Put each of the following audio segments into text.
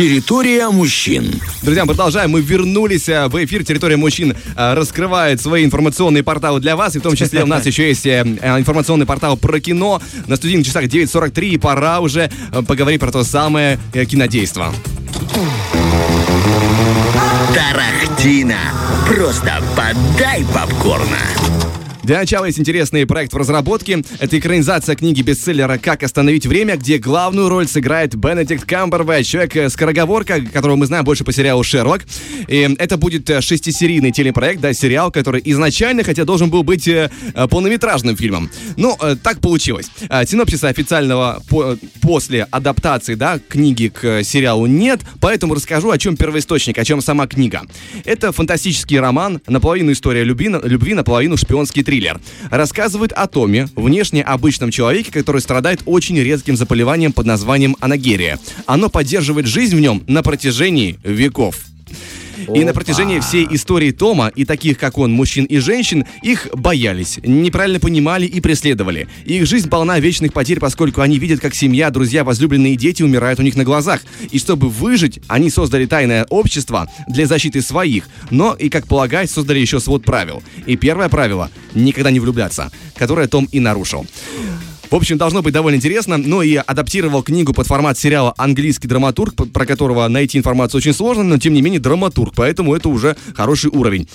Территория мужчин. Друзья, продолжаем. Мы вернулись э, в эфир. Территория мужчин э, раскрывает свои информационные порталы для вас. И в том числе у нас еще есть э, информационный портал про кино. На студийных часах 9.43. И пора уже поговорить про то самое кинодейство. Тарахтина. Просто подай попкорна. Для начала есть интересный проект в разработке. Это экранизация книги бестселлера «Как остановить время», где главную роль сыграет Бенедикт Камбербэтч, человек-скороговорка, которого мы знаем больше по сериалу «Шерлок». И это будет э, шестисерийный телепроект, да, сериал, который изначально, хотя должен был быть э, э, полнометражным фильмом. Но так получилось. Синопсиса официального по после адаптации, да, книги к сериалу нет, поэтому расскажу, о чем первоисточник, о чем сама книга. Это фантастический роман, наполовину история любви, любви наполовину шпионский триллер. Рассказывает о Томе, внешне обычном человеке, который страдает очень редким заболеванием под названием анагерия. Оно поддерживает жизнь в нем на протяжении веков. И на протяжении всей истории Тома и таких, как он, мужчин и женщин, их боялись, неправильно понимали и преследовали. Их жизнь полна вечных потерь, поскольку они видят, как семья, друзья, возлюбленные дети умирают у них на глазах. И чтобы выжить, они создали тайное общество для защиты своих, но и, как полагать, создали еще свод правил. И первое правило — никогда не влюбляться, которое Том и нарушил. В общем, должно быть довольно интересно. Ну и адаптировал книгу под формат сериала «Английский драматург», про которого найти информацию очень сложно, но тем не менее драматург, поэтому это уже хороший уровень.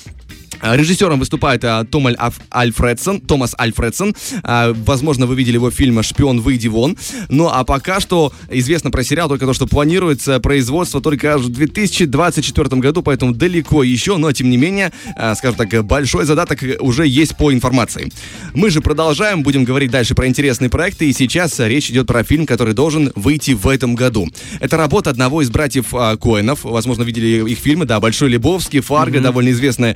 А, режиссером выступает а, Том Альфредсон, Томас Альфредсон. А, возможно, вы видели его фильм «Шпион, выйди вон». Ну, а пока что известно про сериал только то, что планируется производство только в 2024 году, поэтому далеко еще, но, тем не менее, скажем так, большой задаток уже есть по информации. Мы же продолжаем, будем говорить дальше про интересные проекты, и сейчас речь идет про фильм, который должен выйти в этом году. Это работа одного из братьев Коэнов, возможно, видели их фильмы, да, «Большой Лебовский», «Фарго», mm-hmm. довольно известная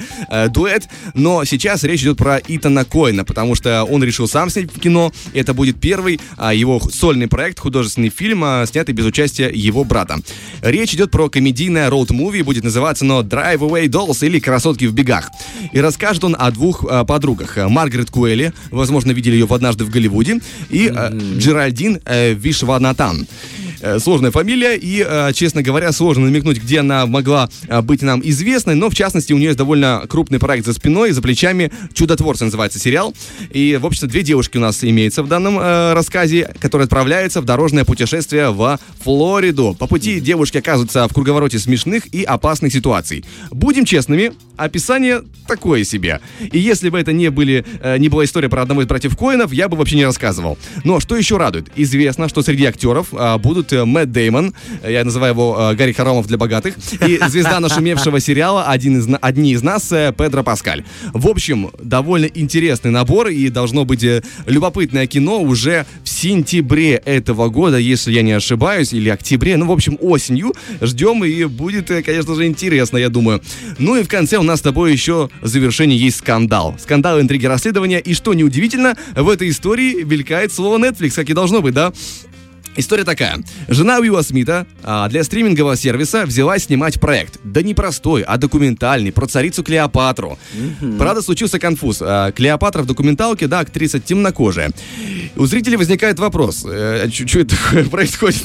дуэт, но сейчас речь идет про Итана Коэна, потому что он решил сам снять кино, и это будет первый а, его сольный проект, художественный фильм, а, снятый без участия его брата. Речь идет про комедийное роуд-муви, будет называться оно Drive Away Dolls или Красотки в бегах. И расскажет он о двух а, подругах. Маргарет Куэлли, возможно, видели ее в однажды в Голливуде, и mm-hmm. Джеральдин э, Вишванатан. Э, сложная фамилия, и, э, честно говоря, сложно намекнуть, где она могла э, быть нам известной, но, в частности, у нее есть довольно крупный проект за спиной, за плечами. «Чудотворцы» называется сериал. И, в общем-то, две девушки у нас имеются в данном рассказе, которые отправляются в дорожное путешествие в Флориду. По пути девушки оказываются в круговороте смешных и опасных ситуаций. Будем честными, описание такое себе. И если бы это не, были, не была история про одного из братьев Коинов, я бы вообще не рассказывал. Но что еще радует? Известно, что среди актеров будут будет Мэтт Деймон, я называю его э, Гарри Харомов для богатых, и звезда нашумевшего сериала один из, «Одни из нас» э, Педро Паскаль. В общем, довольно интересный набор, и должно быть э, любопытное кино уже в сентябре этого года, если я не ошибаюсь, или октябре, ну, в общем, осенью. Ждем, и будет, конечно же, интересно, я думаю. Ну и в конце у нас с тобой еще в завершении есть скандал. Скандал, интриги, расследования, и что неудивительно, в этой истории великает слово Netflix, как и должно быть, да? История такая. Жена Уилла Смита а, для стримингового сервиса взялась снимать проект. Да не простой, а документальный, про царицу Клеопатру. Mm-hmm. Правда, случился конфуз. А, Клеопатра в документалке, да, актриса темнокожая. У зрителей возникает вопрос, э, что это такое происходит?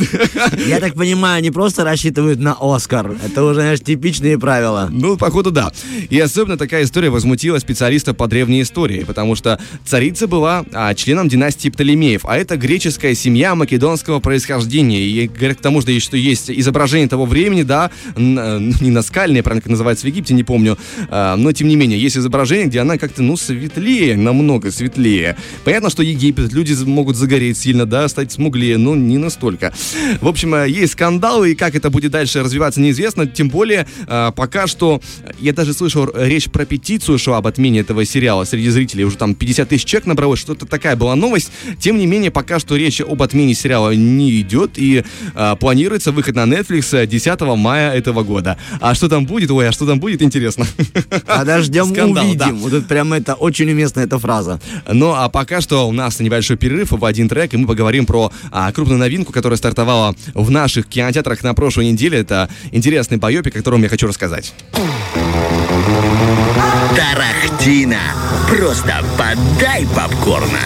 Я так понимаю, они просто рассчитывают на Оскар. Это уже, знаешь, типичные правила. Ну, походу, да. И особенно такая история возмутила специалиста по древней истории, потому что царица была а, членом династии Птолемеев, а это греческая семья македонского происхождения. И говорят к тому, что есть, что есть изображение того времени, да, э, не наскальное, правильно как называется в Египте, не помню, а, но тем не менее, есть изображение, где она как-то, ну, светлее, намного светлее. Понятно, что Египет, люди могут загореть сильно, да, стать смуглее, но не настолько. В общем, э, есть скандалы, и как это будет дальше развиваться, неизвестно, тем более, э, пока что, я даже слышал речь про петицию, что об отмене этого сериала среди зрителей, уже там 50 тысяч человек набралось, что-то такая была новость, тем не менее, пока что речь об отмене сериала не идет, и а, планируется выход на Netflix 10 мая этого года. А что там будет? Ой, а что там будет, интересно. Подождем, Скандал, увидим. Да. Вот это прям это очень уместная эта фраза. Ну, а пока что у нас небольшой перерыв в один трек, и мы поговорим про а, крупную новинку, которая стартовала в наших кинотеатрах на прошлой неделе. Это интересный байопик, о котором я хочу рассказать. Тарахтина. Просто подай попкорна.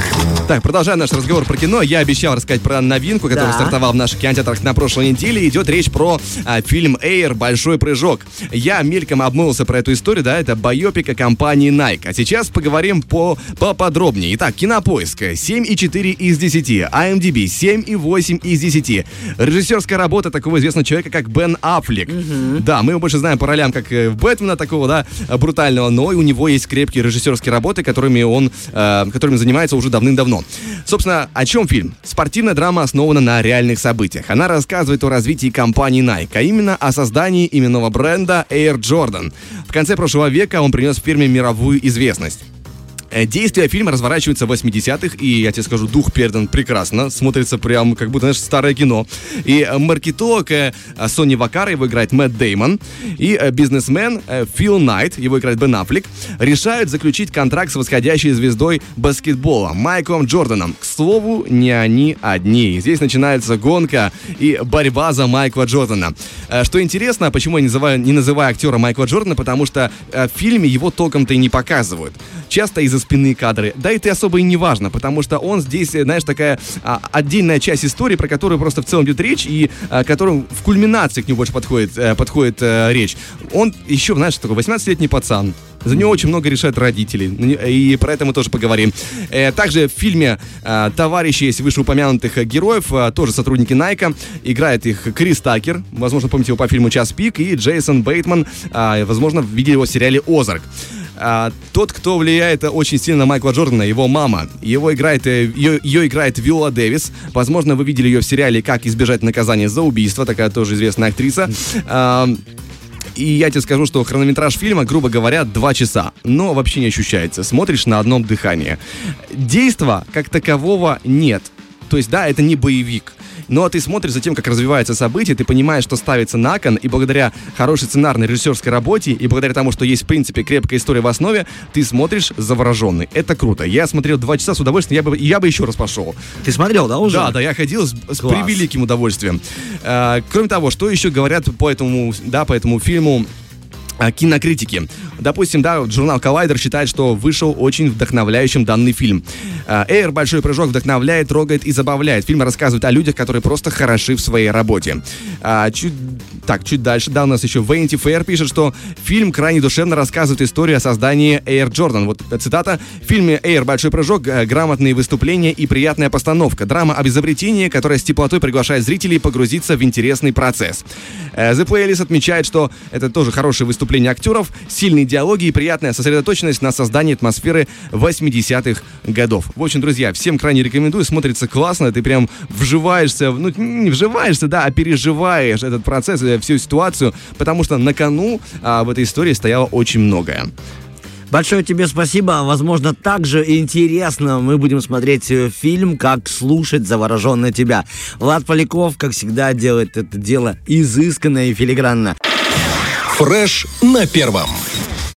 Так, продолжая наш разговор про кино, я обещал рассказать про новинку, которая Да. стартовала в наших кинотеатрах на прошлой неделе. Идет речь про а, фильм «Эйр. Большой прыжок». Я мельком обмылся про эту историю, да, это байопика компании Nike. А сейчас поговорим по поподробнее. Итак, Кинопоиск 7,4 из 10, IMDb 7,8 из 10. Режиссерская работа такого известного человека, как Бен Аффлек. Да, мы его больше знаем по ролям, как э, Бэтмена такого, да, брутального, но и у него есть крепкие режиссерские работы, которыми он, э, которыми занимается уже давным-давно. Собственно, о чем фильм? Спортивная драма основана на реальных событиях. Она рассказывает о развитии компании Nike, а именно о создании именного бренда Air Jordan. В конце прошлого века он принес фирме мировую известность. Э, Действие фильма разворачивается в 80-х, и я тебе скажу, дух передан прекрасно. Смотрится прям как будто, знаешь, старое кино. И э, маркетолог э, Сони Вакара, его играет Мэтт Деймон, и бизнесмен Фил Найт, его играет Бен Аффлек, решают заключить контракт с восходящей звездой баскетбола Майклом Джорданом. К слову, не они одни. Здесь начинается гонка и борьба за Майкла Джордана. Что интересно, почему я не называю, не называю актера Майкла Джордана, потому что в фильме его толком-то и не показывают. Часто из-за спины кадры. Да это особо и не важно, потому что он здесь, знаешь, такая а, отдельная часть истории, про которую просто в целом идет речь, и а, которую в кульминации к нему больше подходит, э, подходит э, речь. Он еще, знаешь, такой 18-летний пацан. За него очень много решают родители. И про это мы тоже поговорим. Э, Также в фильме товарищи есть вышеупомянутых героев, тоже сотрудники Найка. Играет их Крис Такер, возможно, помните его по фильму «Час пик», и Джейсон Бейтман, а, возможно, видели его в сериале «Озарк». А, тот, кто влияет очень сильно на Майкла Джордана, его мама. Его играет, э, ее, ее играет Виола Дэвис. Возможно, вы видели ее в сериале «Как избежать наказания за убийство». Такая тоже известная актриса. А, и я тебе скажу, что хронометраж фильма, грубо говоря, два часа. Но вообще не ощущается. Смотришь на одном дыхании. Действа как такового нет. То есть, да, это не боевик. Но ты смотришь за тем, как развиваются события, ты понимаешь, что ставится на кон, и благодаря хорошей сценарной режиссерской работе, и благодаря тому, что есть, в принципе, крепкая история в основе, ты смотришь завороженный. Это круто. Я смотрел два часа с удовольствием, я бы, я бы еще раз пошел. Ты смотрел, да, уже? Да, да, я ходил с, с превеликим удовольствием. Э, кроме того, что еще говорят по этому, да, по этому фильму кинокритики. Допустим, да, журнал Collider считает, что вышел очень вдохновляющим данный фильм. Э, Эйр «Большой прыжок» вдохновляет, трогает и забавляет. Фильм рассказывает о людях, которые просто хороши в своей работе. А, чуть, так, чуть дальше, да, у нас еще Vanity Fair пишет, что фильм крайне душевно рассказывает историю о создании Air Jordan. Вот э, цитата. В фильме Air «Большой прыжок» э, грамотные выступления и приятная постановка. Драма об изобретении, которая с теплотой приглашает зрителей погрузиться в интересный процесс. Э, The Playlist отмечает, что это тоже хорошее выступление актеров, сильные диалоги и приятная сосредоточенность на создании атмосферы 80-х годов. В общем, друзья, всем крайне рекомендую, смотрится классно, ты прям вживаешься, ну не вживаешься, да, а переживаешь этот процесс, всю ситуацию, потому что на кону а, в этой истории стояло очень многое. Большое тебе спасибо. Возможно, также интересно мы будем смотреть э, фильм «Как слушать завороженно тебя». Влад Поляков, как всегда, делает это дело изысканно и филигранно. Фреш на первом.